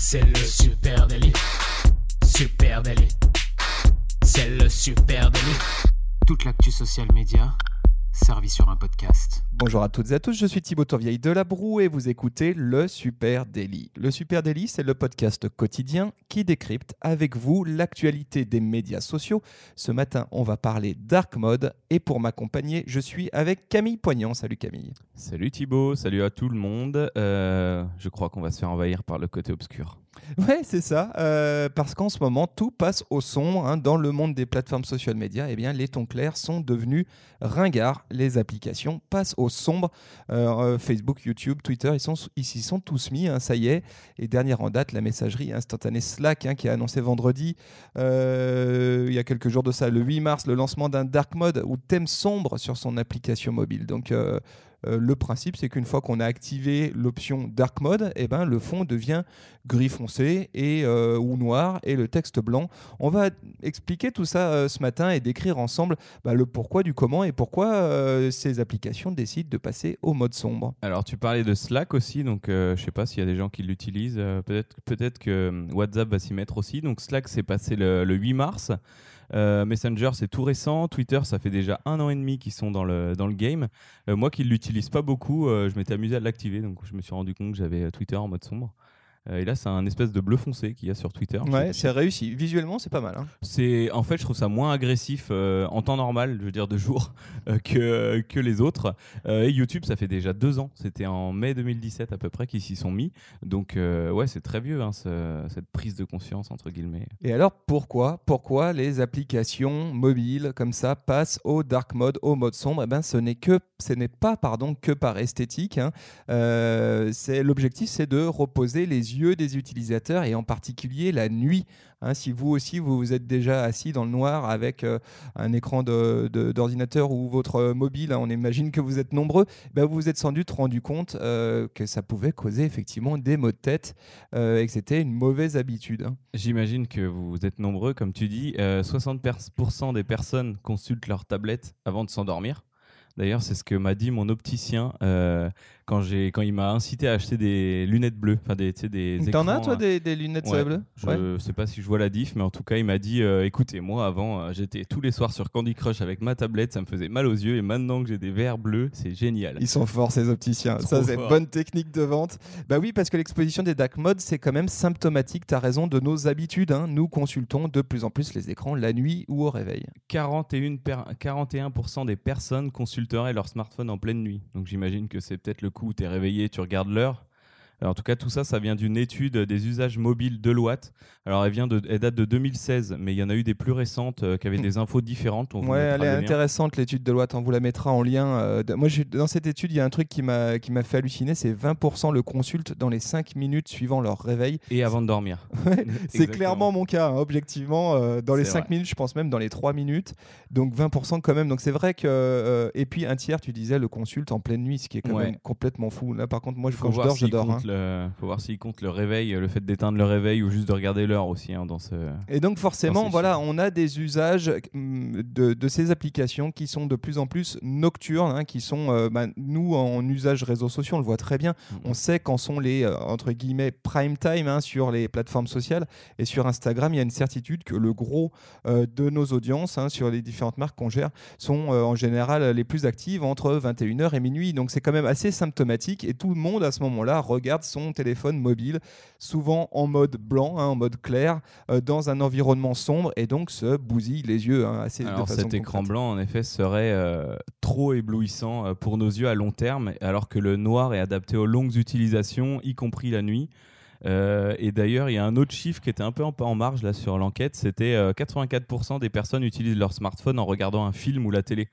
C'est le super délit. Super délit. C'est le super délit. Toute l'actu social média servie sur un podcast. Bonjour à toutes et à tous, je suis Thibaut Tourvieille de La Broue et vous écoutez le Super Daily. Le Super Daily, c'est le podcast quotidien qui décrypte avec vous l'actualité des médias sociaux. Ce matin, on va parler dark mode et pour m'accompagner, je suis avec Camille Poignant. Salut Camille. Salut Thibaut, salut à tout le monde. Euh, je crois qu'on va se faire envahir par le côté obscur. Ouais, c'est ça. euh, parce qu'en ce moment, tout passe au son. hein. Dans le monde des plateformes social médias, eh bien, les tons clairs sont devenus ringards. Les applications passent au sombre. Euh, euh, Facebook, YouTube, Twitter, ils, s'y sont tous mis. hein, ça y est. Et dernière en date, la messagerie instantanée Slack, hein, qui a annoncé vendredi, il y a quelques jours de ça, le 8 mars, le lancement d'un dark mode ou thème sombre sur son application mobile. Donc, euh, le principe, c'est qu'une fois qu'on a activé l'option Dark Mode, eh ben, le fond devient gris foncé et, euh, ou noir et le texte blanc. On va expliquer tout ça euh, ce matin et décrire ensemble bah, le pourquoi du comment et pourquoi ces applications décident de passer au mode sombre. Alors tu parlais de Slack aussi, donc je sais pas s'il y a des gens qui l'utilisent. peut-être que WhatsApp va s'y mettre aussi. Donc Slack c'est passé le 8 mars. Euh, Messenger c'est tout récent. Twitter ça fait déjà un an et demi qu'ils sont dans le, dans le game. Euh, moi qui ne l'utilise pas beaucoup, euh, je m'étais amusé à l'activer, donc je me suis rendu compte que j'avais Twitter en mode sombre. Euh, et là c'est un espèce de bleu foncé qu'il y a sur Twitter. Ouais, c'est réussi. Visuellement, c'est pas mal. hein. C'est en fait, je trouve ça moins agressif euh, en temps normal, je veux dire de jour, euh, que, que les autres. Euh, et YouTube, ça fait déjà deux ans. C'était en mai 2017 à peu près qu'ils s'y sont mis. Donc ouais, c'est très vieux hein, ce- cette prise de conscience entre guillemets. Et alors pourquoi Pourquoi les applications mobiles comme ça passent au dark mode, au mode sombre? Eh ben, ce n'est que, ce n'est pas pardon que par esthétique. hein. C'est l'objectif, c'est de reposer les yeux des utilisateurs et en particulier la nuit. hein. si vous aussi vous vous êtes déjà assis dans le noir avec euh, un écran d'ordinateur ou votre euh, mobile, hein, on imagine que vous êtes nombreux, ben, vous vous êtes sans doute rendu compte euh, que ça pouvait causer effectivement des maux de tête euh, et que c'était une mauvaise habitude. hein. J'imagine que vous êtes nombreux, comme tu dis. Euh, 60% des personnes consultent leur tablette avant de s'endormir. D'ailleurs, c'est ce que m'a dit mon opticien euh, quand, j'ai, quand il m'a incité à acheter des lunettes bleues. Enfin, des, tu sais, des T'en as toi euh, des, des lunettes Ouais, bleues Je sais pas si je vois la diff, mais en tout cas, il m'a dit euh, écoutez, moi avant, euh, j'étais tous les soirs sur Candy Crush avec ma tablette, ça me faisait mal aux yeux, et maintenant que j'ai des verres bleus, c'est génial. Ils sont forts ces opticiens. Trop Ça c'est bonne technique de vente. Bah oui parce que l'exposition des dark modes c'est quand même symptomatique. T'as raison de nos habitudes. hein. Nous consultons de plus en plus les écrans la nuit ou au réveil. 41, per- 41% des personnes consulteraient leur smartphone en pleine nuit. Donc j'imagine que c'est peut-être le coup tu réveillé, tu regardes l'heure. Alors, en tout cas, tout ça, ça vient d'une étude des usages mobiles de Deloitte. Alors, elle, vient de, elle date de 2016, mais il y en a eu des plus récentes euh, qui avaient des infos différentes. On Ouais, elle est intéressante l'étude de Deloitte. On vous la mettra en lien. euh, de- Moi, dans cette étude, il y a un truc qui m'a fait halluciner. C'est 20% le consulte dans les 5 minutes suivant leur réveil. Et avant de dormir. C'est clairement mon cas, hein, objectivement. euh, dans les C'est 5 vrai. minutes, je pense même dans les 3 minutes. Donc 20% quand même. Donc c'est vrai que. et puis un tiers, tu disais, le consulte en pleine nuit, ce qui est quand Ouais. même complètement fou. Là, par contre, moi, quand je dors, je dors. hein. Le- faut voir s'il compte le réveil, le fait d'éteindre le réveil ou juste de regarder l'heure aussi hein, dans ce. Et donc forcément, voilà, on a des usages hum, de, de ces applications qui sont de plus en plus nocturnes, hein, qui sont, euh, bah, nous, en usage réseaux sociaux, on le voit très bien. On sait quand sont les, euh, entre guillemets, prime time hein, sur les plateformes sociales. Et sur Instagram, il y a une certitude que le gros euh, de nos audiences sur les différentes marques qu'on gère sont en général les plus actives entre 21h et minuit. Donc c'est quand même assez symptomatique. Et tout le monde, à ce moment-là, regarde son téléphone mobile, souvent en mode blanc, hein, en mode clair, euh, dans un environnement sombre, et donc se bousille les yeux hein, assez de Alors façon cet écran blanc, en effet, serait euh, trop éblouissant euh, pour nos yeux à long terme, alors que le noir est adapté aux longues utilisations, y compris la nuit. Euh, et d'ailleurs, il y a un autre chiffre qui était un peu en, en marge là sur l'enquête, c'était euh, 84% des personnes utilisent leur smartphone en regardant un film ou la télé.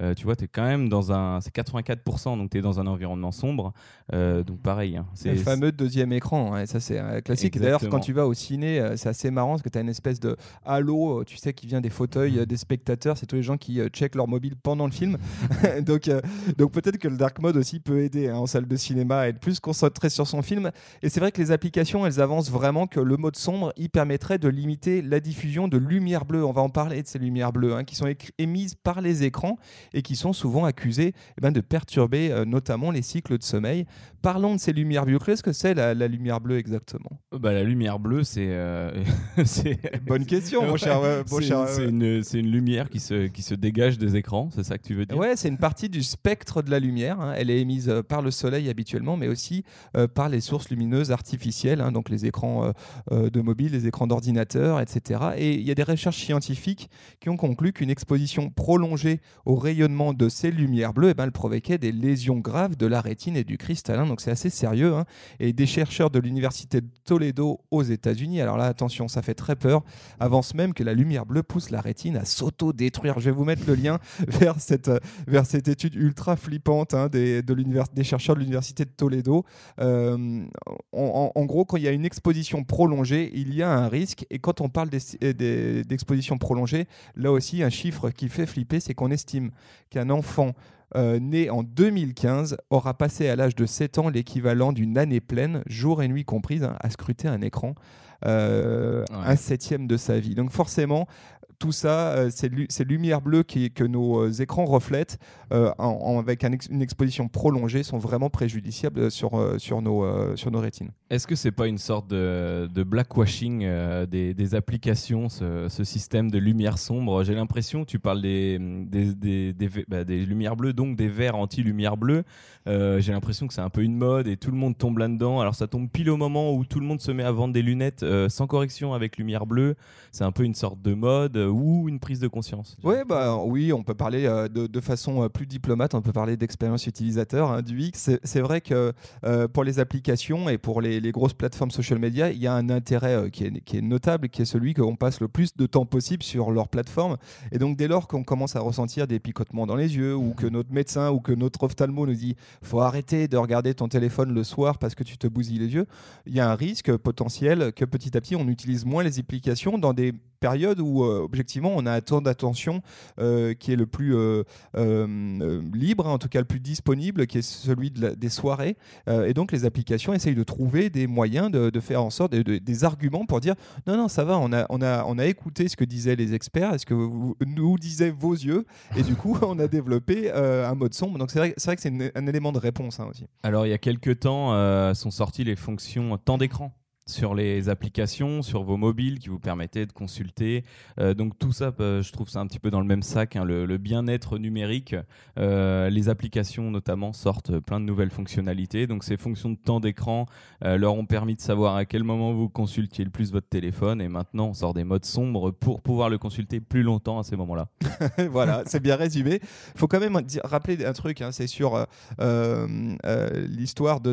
Euh, tu vois, tu es quand même dans un. C'est 84%, donc tu es dans un environnement sombre. Euh, donc pareil. hein, C'est le fameux deuxième écran, ouais, ça c'est un classique. Et D'ailleurs, quand tu vas au ciné, euh, c'est assez marrant parce que tu as une espèce de halo, euh, tu sais, qui vient des fauteuils euh, des spectateurs. C'est tous les gens qui euh, checkent leur mobile pendant le film. donc euh, donc peut-être que le dark mode aussi peut aider hein, en salle de cinéma à être plus concentré sur son film. Et c'est vrai que les applications, elles avancent vraiment que le mode sombre, il permettrait de limiter la diffusion de lumière bleue. On va en parler de ces lumières bleues hein, qui sont émises par les écrans et qui sont souvent accusées eh ben, de perturber euh, notamment les cycles de sommeil. Parlons de ces lumières bleues. Qu'est-ce que c'est la, la, lumière bleue exactement? Bah, La lumière bleue, c'est. Bonne question, mon cher. c'est une, une, lumière qui se, qui se dégage des écrans, c'est ça que tu veux dire? Ouais, c'est une partie du spectre de la lumière. Hein. Elle est émise par le soleil habituellement, mais aussi par les sources lumineuses artificielles, hein, donc les écrans de mobile, les écrans d'ordinateur, etc. Et il y a des recherches scientifiques qui ont conclu qu'une exposition prolongée au rayonnement de ces lumières bleues, eh ben, elle provoquait des lésions graves de la rétine et du cristallin. Donc c'est assez sérieux. Hein. Et des chercheurs de l'université de Toledo aux États-Unis, alors là attention, ça fait très peur, avancent même que la lumière bleue pousse la rétine à s'auto-détruire. Je vais vous mettre le lien vers cette, vers cette étude ultra flippante hein, des, de des chercheurs de l'université de Toledo. Euh, en, gros, quand il y a une exposition prolongée, il y a un risque. Et quand on parle d'exposition prolongée, là aussi, un chiffre qui fait flipper, c'est qu'on estime qu'un enfant euh, né en 2015 aura passé à l'âge de 7 ans l'équivalent d'une année pleine, jour et nuit comprise, hein, à scruter un écran. Euh, un septième de sa vie. Donc forcément, tout ça, euh, ces, lumières bleues qui, que nos écrans reflètent avec une exposition prolongée sont vraiment préjudiciables sur, sur, nos, sur nos rétines. Est-ce que c'est pas une sorte de, blackwashing des, des, applications, ce, système de lumière sombre? J'ai l'impression, tu parles bah, des, lumières bleues, donc des verres anti-lumière bleue. J'ai l'impression que c'est un peu une mode et tout le monde tombe là-dedans. Alors ça tombe pile au moment où tout le monde se met à vendre des lunettes sans correction avec lumière bleue. C'est un peu une sorte de mode ou une prise de conscience ouais, bah, Oui, on peut parler euh, de, façon euh, plus diplomate, on peut parler d'expérience utilisateur hein, du X. C'est vrai que euh, pour les applications et pour les, grosses plateformes social media, il y a un intérêt qui, est, qui, est, notable, qui est celui qu'on passe le plus de temps possible sur leur plateforme. Et donc dès lors qu'on commence à ressentir des picotements dans les yeux ou que notre médecin ou que notre ophtalmo nous dit faut arrêter de regarder ton téléphone le soir parce que tu te bousilles les yeux, il y a un risque potentiel que petit à petit on utilise moins les applications dans des période où, euh, objectivement, on a un temps d'attention euh, qui est le plus euh, libre, hein, en tout cas le plus disponible, qui est celui de des soirées. et donc, les applications essayent de trouver des moyens de, faire en sorte, des arguments pour dire non, non, ça va, on a, on a, on a écouté ce que disaient les experts, est ce que vous, nous disaient vos yeux, et du coup, on a développé un mode sombre. Donc, c'est vrai, vrai, que c'est un élément de réponse hein, aussi. Alors, il y a quelques temps, sont sorties les fonctions temps d'écran sur les applications, sur vos mobiles qui vous permettaient de consulter. Euh, donc tout ça, euh, je trouve ça un petit peu dans le même sac, hein, le, bien-être numérique. Euh, les applications notamment sortent plein de nouvelles fonctionnalités. Donc ces fonctions de temps d'écran leur ont permis de savoir à quel moment vous consultiez le plus votre téléphone. Et maintenant, on sort des modes sombres pour pouvoir le consulter plus longtemps à ces moments-là. voilà, c'est bien résumé. Il faut quand même rappeler un truc, hein, c'est sur l'histoire de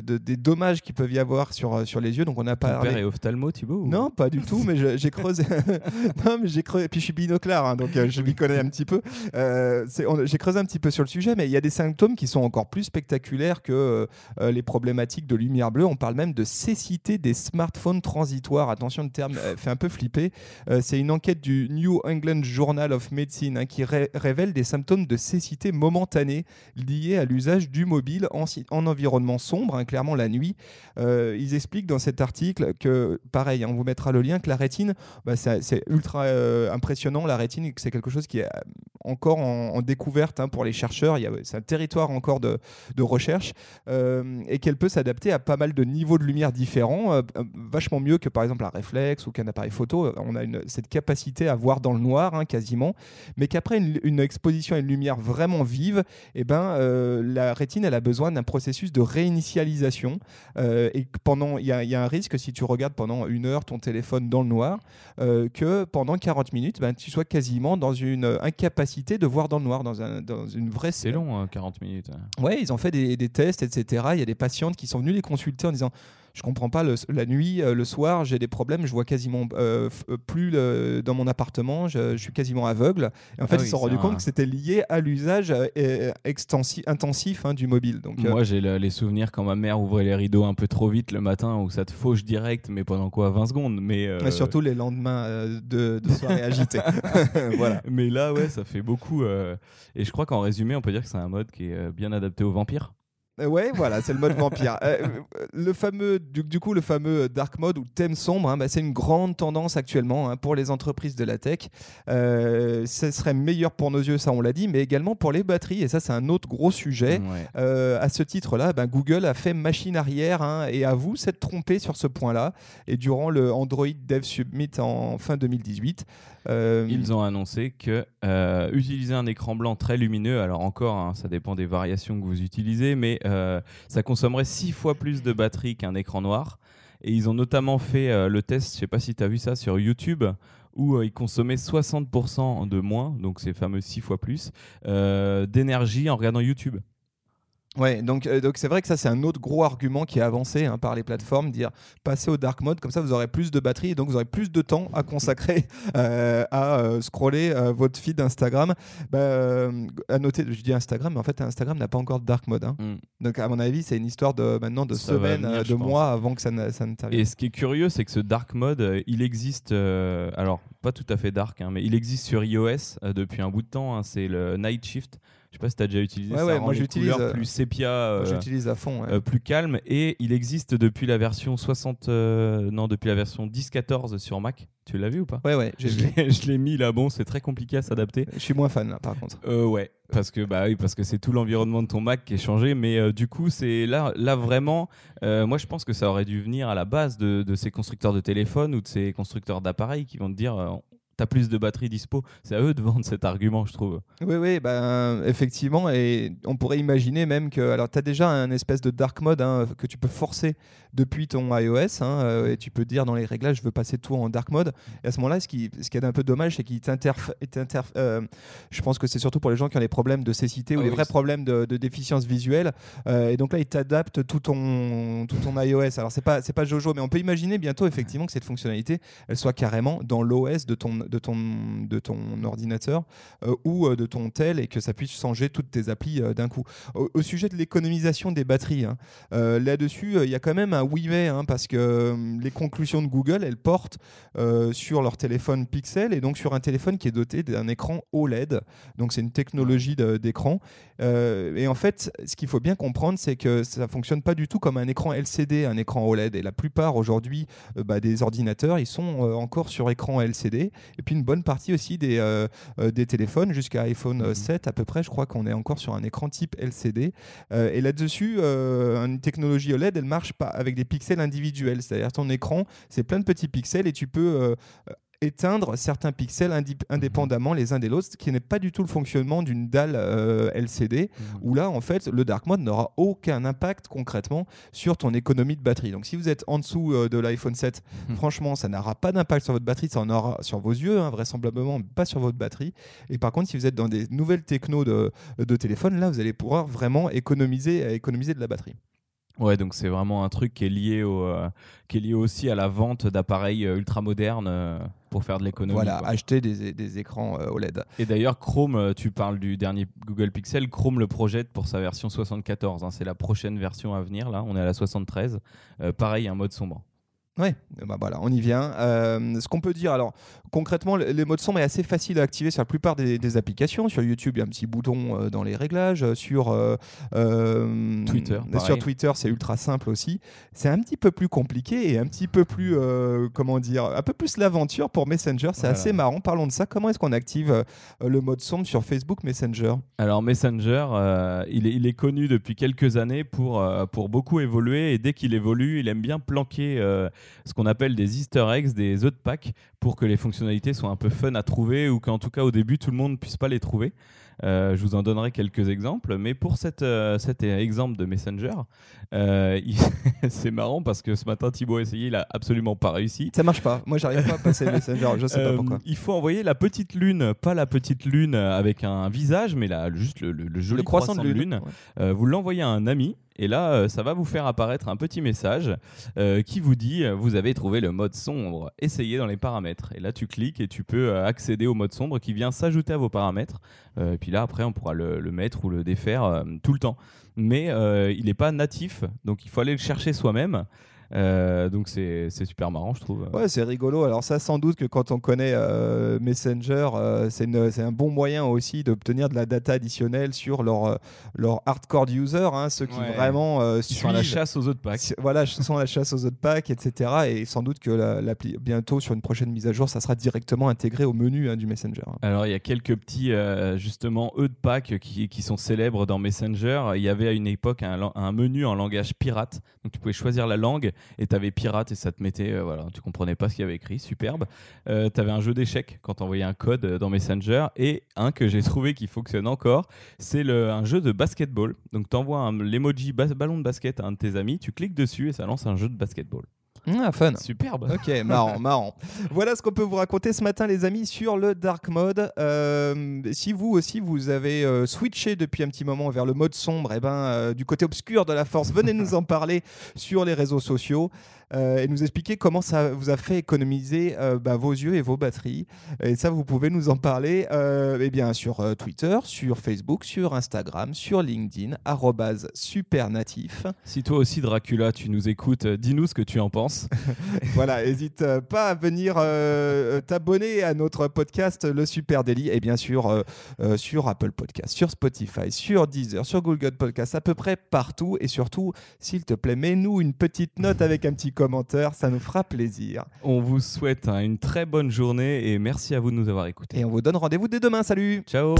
des dommages qui peuvent y avoir sur sur les yeux. Donc on a pas. Ton père est ophtalmo, Thibaut Non, pas du tout. Mais j'ai creusé. non, mais j'ai creusé. Puis je suis binoclard, hein, donc euh, je m'y connais un petit peu. Euh, j'ai creusé un petit peu sur le sujet, mais il y a des symptômes qui sont encore plus spectaculaires que euh, les problématiques de lumière bleue. On parle même de cécité des smartphones transitoires. Attention, le terme fait un peu flipper. C'est une enquête du New England Journal of Medicine hein, qui révèle des symptômes de cécité momentanée liés à l'usage du mobile en, en environnement sombre, hein, clairement la nuit. ils expliquent dans cet article que, pareil, hein, on vous mettra le lien, que la rétine, bah, c'est ultra euh, impressionnant. La rétine, c'est quelque chose qui est euh, encore en, découverte hein, pour les chercheurs. C'est un territoire encore de, recherche euh, et qu'elle peut s'adapter à pas mal de niveaux de lumière différents, vachement mieux que par exemple un réflexe ou qu'un appareil photo. On a cette capacité à voir dans le noir hein, quasiment, mais qu'après une, exposition à une lumière vraiment vive, eh ben, la rétine, elle a besoin d'un processus de réinitialisation et pendant il y, a un risque si tu regardes pendant une heure ton téléphone dans le noir, euh, que pendant 40 minutes, ben, tu sois quasiment dans une incapacité de voir dans le noir, dans, un, dans une vraie. C'est long, 40 hein, minutes. Hein. Ouais, ils ont fait des, des tests, etc. Il y a des patientes qui sont venues les consulter en disant je comprends pas. la nuit, euh, le soir, j'ai des problèmes. Je vois quasiment euh, euh, plus dans mon appartement. Je, suis quasiment aveugle. Et en fait, ah ils se sont rendus compte que c'était lié à l'usage intensif hein, du mobile. Donc, Moi, j'ai les souvenirs quand ma mère ouvrait les rideaux un peu trop vite le matin où ça te fauche direct, mais pendant quoi 20 secondes. Mais, surtout les lendemains de, de soirée agitée. voilà. Mais là, ouais, ça fait beaucoup. et je crois qu'en résumé, on peut dire que c'est un mode qui est bien adapté aux vampires. Euh, Ouais, voilà, c'est le mode vampire. Euh, euh, le fameux, du, du coup, le fameux dark mode ou thème sombre, hein, bah, c'est une grande tendance actuellement hein, pour les entreprises de la tech. Euh, ce serait meilleur pour nos yeux, ça on l'a dit, mais également pour les batteries. Et ça, c'est un autre gros sujet. Ouais. Euh, à ce titre-là, ben, Google a fait machine arrière hein, et avoue s'être trompé sur ce point-là. Et durant le Android Dev Summit en fin 2018, euh, Ils ont annoncé que utiliser un écran blanc très lumineux, alors encore, hein, ça dépend des variations que vous utilisez, mais euh, ça consommerait six fois plus de batterie qu'un écran noir. Et ils ont notamment fait euh, le test, je sais pas si tu as vu ça sur YouTube, où euh, ils consommaient 60% de moins, donc ces fameux six fois plus, d'énergie en regardant YouTube. Ouais, donc euh, donc c'est vrai que ça c'est un autre gros argument qui est avancé hein, par les plateformes, dire passez au dark mode, comme ça vous aurez plus de batterie et donc vous aurez plus de temps à consacrer euh, à euh, scroller votre feed Instagram. Bah, à noter, je dis Instagram, mais en fait Instagram n'a pas encore de dark mode. hein. Mm. Donc à mon avis c'est une histoire de maintenant de Ça semaines, venir, de pense. mois avant que ça ne ça. Et ce qui est curieux, c'est que ce dark mode, il existe, alors pas tout à fait dark, hein, mais il existe sur iOS depuis un bout de temps. c'est le Night Shift. Je sais pas si tu as déjà utilisé. Ouais, ça ouais, rend moi, j'utilise, euh, plus sépia, euh, J'utilise à fond. ouais. euh, plus calme, et il existe depuis la version 60, euh, non, depuis la version 10.14 sur Mac. Tu l'as vu ou pas? Ouais, ouais, j'ai Je vu. l'ai- je l'ai mis là. Bon, c'est très compliqué à s'adapter. Je suis moins fan là, par contre. Euh, ouais, parce que bah oui, parce que c'est tout l'environnement de ton Mac qui est changé, mais du coup c'est là, là vraiment, moi je pense que ça aurait dû venir à la base de, de ces constructeurs de téléphones ou de ces constructeurs d'appareils qui vont te dire t'as plus de batterie dispo. C'est à eux de vendre cet argument, je trouve. Oui, oui, ben, effectivement, et on pourrait imaginer même que, alors, tu as déjà un espèce de dark mode hein, que tu peux forcer depuis ton iOS, hein, euh, et tu peux dire dans les réglages, je veux passer tout en dark mode. Et à ce moment-là, ce qui, ce qui est un peu dommage, c'est qu'il t'interf, il t'interf- euh, je pense que c'est surtout pour les gens qui ont des problèmes de cécité ou Ah des oui, vrais problèmes de, de déficience visuelle. Euh, et donc là, il t'adapte tout ton, tout ton iOS. Alors, c'est pas, c'est pas Jojo, mais on peut imaginer bientôt, effectivement, que cette fonctionnalité, elle soit carrément dans l'OS de ton, de ton, de ton ordinateur euh, ou euh, de ton tel et que ça puisse changer toutes tes applis euh, d'un coup. Au, sujet de l'économisation des batteries, hein, là-dessus, il y a quand même un oui mais hein, parce que les conclusions de Google, elles portent sur leur téléphone Pixel et donc sur un téléphone qui est doté d'un écran OLED. Donc c'est une technologie d'écran. Et en fait, ce qu'il faut bien comprendre, c'est que ça fonctionne pas du tout comme un écran LCD, un écran OLED. Et la plupart aujourd'hui bah, des ordinateurs, ils sont encore sur écran LCD. Et puis une bonne partie aussi des, euh, euh, des téléphones, jusqu'à iPhone euh, Mhm. 7 à peu près, je crois qu'on est encore sur un écran type LCD. Euh, et là-dessus, euh, une technologie OLED, elle marche pas avec des pixels individuels. C'est-à-dire ton écran, c'est plein de petits pixels et tu peux éteindre certains pixels indi- indépendamment les uns des autres, ce qui n'est pas du tout le fonctionnement d'une dalle euh, LCD, où là, en fait, le dark mode n'aura aucun impact concrètement sur ton économie de batterie. Donc, si vous êtes en dessous euh, de l'iPhone 7, Mhm. franchement, ça n'aura pas d'impact sur votre batterie, ça en aura sur vos yeux, hein, vraisemblablement, mais pas sur votre batterie. Et par contre, si vous êtes dans des nouvelles technos de, de téléphone, là, vous allez pouvoir vraiment économiser, économiser de la batterie. Ouais, donc c'est vraiment un truc qui est lié au, euh, qui est lié aussi à la vente d'appareils euh, ultra modernes euh, pour faire de l'économie. Voilà, quoi. acheter des, des écrans euh, OLED. Et d'ailleurs, Chrome, euh, tu parles du dernier Google Pixel, Chrome le projette pour sa version 74. hein. c'est la prochaine version à venir, là. On est à la 73. Euh, pareil, un mode sombre. Ouais, bah voilà, on y vient. Euh, ce qu'on peut dire, alors concrètement, le- les modes sombres est assez facile à activer sur la plupart des, des applications. Sur YouTube, il y a un petit bouton euh, dans les réglages. Sur euh, Twitter, sur pareil. Twitter, c'est ultra simple aussi. C'est un petit peu plus compliqué et un petit peu plus, euh, comment dire, un peu plus l'aventure pour Messenger. C'est Voilà. assez marrant. Parlons de ça. Comment est-ce qu'on active le mode sombre sur Facebook Messenger? Alors Messenger, il, est, il est connu depuis quelques années pour, pour beaucoup évoluer et dès qu'il évolue, il aime bien planquer ce qu'on appelle des easter eggs, des œufs de Pâques pour que les fonctionnalités soient un peu fun à trouver ou qu'en tout cas au début tout le monde ne puisse pas les trouver. Euh, je vous en donnerai quelques exemples, mais pour cette, euh, cet exemple de Messenger, euh, c'est marrant parce que ce matin Thibaut a essayé, il a absolument pas réussi. Ça marche pas. Moi, j'arrive pas à passer Messenger. Je sais pas pourquoi. il faut envoyer la petite lune, pas la petite lune avec un visage, mais la, juste le, le- le joli Le croissant de lune. Ouais. euh, vous l'envoyez à un ami et là, ça va vous faire apparaître un petit message qui vous dit vous avez trouvé le mode sombre. Essayez dans les paramètres. Et là, tu cliques et tu peux euh, accéder au mode sombre qui vient s'ajouter à vos paramètres. Euh, et puis là, après, on pourra le, mettre ou le défaire euh, tout le temps. Mais il n'est pas natif, donc il faut aller le chercher soi-même. Euh, donc c'est super marrant, je trouve. Ouais, c'est rigolo. Alors ça, sans doute que quand on connaît euh, Messenger, euh, c'est un bon moyen aussi d'obtenir de la data additionnelle sur leur, euh, leur hardcore user, hein, ceux qui Ouais. vraiment Ils sont à la suivent. chasse aux autres packs. Voilà, sont à la chasse aux autres packs, etc. Et sans doute que la- bientôt sur une prochaine mise à jour, ça sera directement intégré au menu hein, du Messenger. Alors, il y a quelques petits, justement, eux de Pâques qui, qui sont célèbres dans Messenger. Il y avait à une époque un menu en langage pirate. Donc, tu pouvais choisir la langue et tu avais pirate et ça te mettait, euh, voilà, tu comprenais pas ce qu'il y avait écrit. Superbe. tu avais un jeu d'échecs quand tu envoyais un code euh, dans Messenger. Et un que j'ai trouvé qui fonctionne encore, c'est un jeu de basketball. Donc, tu envoies l'emoji ballon de basket à un de tes amis, tu cliques dessus et ça lance un jeu de basketball. Ah, fun. Superbe. Ok, marrant, marrant. Voilà ce qu'on peut vous raconter ce matin, les amis, sur le dark mode. Euh, si vous aussi vous avez euh, switché depuis un petit moment vers le mode sombre, et ben euh, du côté obscur de la force, venez nous en parler sur les réseaux sociaux. Euh, et nous expliquer comment ça vous a fait économiser euh, bah, vos yeux et vos batteries. Et ça, vous pouvez nous en parler euh, eh bien, sur Twitter, sur Facebook, sur Instagram, sur LinkedIn, supernatif. Si toi aussi, Dracula, tu nous écoutes, dis-nous ce que tu en penses. Voilà, n'hésite pas à venir euh, t'abonner à notre podcast Le Super Daily et bien sûr euh, euh, sur Apple Podcast, sur Spotify, sur Deezer, sur Google Podcast, à peu près partout et surtout, s'il te plaît, mets-nous une petite note avec un petit commentaire, ça nous fera plaisir. On vous souhaite hein, une très bonne journée et merci à vous de nous avoir écoutés. Et on vous donne rendez-vous dès demain, salut Ciao